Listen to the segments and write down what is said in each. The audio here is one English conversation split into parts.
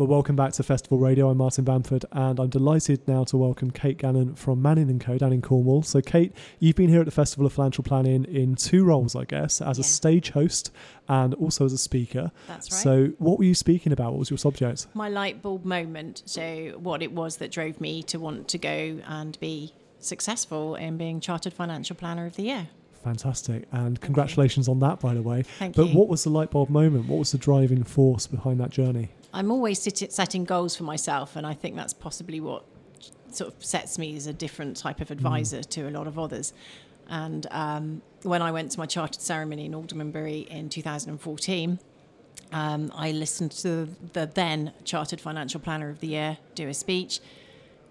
Well, welcome back to Festival Radio. I'm Martin Bamford, and I'm delighted now to welcome Kate Gannon from Manning & Co. down in Cornwall. So, Kate, you've been here at the Festival of Financial Planning in two roles, I guess, as Yeah. a stage host and also as a speaker. That's right. So, what were you speaking about? What was your subject? My light bulb moment. So, what it was that drove me to want to go and be successful in being Chartered Financial Planner of the Year. Fantastic, and congratulations on that, by the way. Thank but you. what was the light bulb moment? What was the driving force behind that journey? I'm always setting goals for myself, and I think that's possibly what sort of sets me as a different type of advisor to a lot of others. And um, when I went to my chartered ceremony in Aldermanbury in 2014, um, I listened to the then Chartered Financial Planner of the Year do a speech,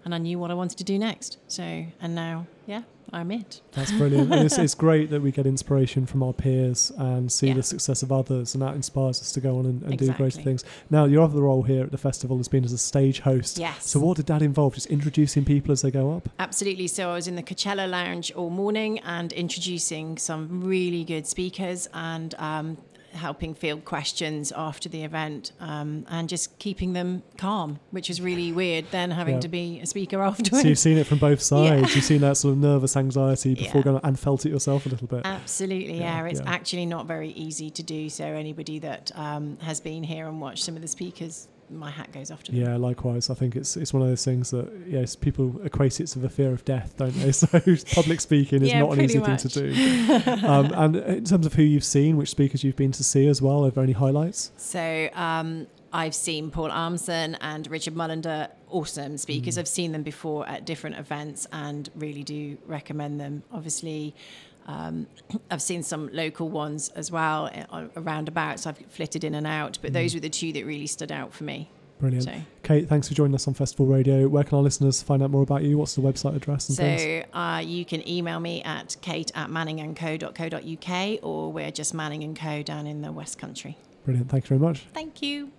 and I knew what I wanted to do next. So, and now, yeah, I'm it. That's brilliant. and it's, it's great that we get inspiration from our peers and see Yeah. the success of others, and that inspires us to go on and, and do greater things. Now, your other role here at the festival has been as a stage host. Yes. So, what did that involve? Just introducing people as they go up? Absolutely. So I was in the Coachella Lounge all morning and introducing some really good speakers and um, helping field questions after the event um, and just keeping them calm, which was really weird. Then having Yeah. to be a speaker afterwards. So, you've seen it from both sides. Yeah. You've seen that sort of nervous anxiety before Yeah. going and felt it yourself a little bit. Absolutely, Yeah. It's actually not very easy to do. So anybody that um, has been here and watched some of the speakers, my hat goes off to them. Yeah, likewise. I think it's it's one of those things that yes, people equate it to the fear of death, don't they? So public speaking is Yeah, not an pretty easy thing to do. um, and in terms of who you've seen, which speakers you've been to see as well, are there any highlights? So um, I've seen Paul Armson and Richard Mullender, awesome speakers. Mm. I've seen them before at different events and really do recommend them. Obviously, um, I've seen some local ones as well uh, around about, so I've flitted in and out. But those were the two that really stood out for me. Brilliant. So, Kate, thanks for joining us on Festival Radio. Where can our listeners find out more about you? What's the website address and things? so uh, you can email me at kate at manningandco.co.uk or we're just Manning and Co down in the West Country. Brilliant. Thank you very much. Thank you.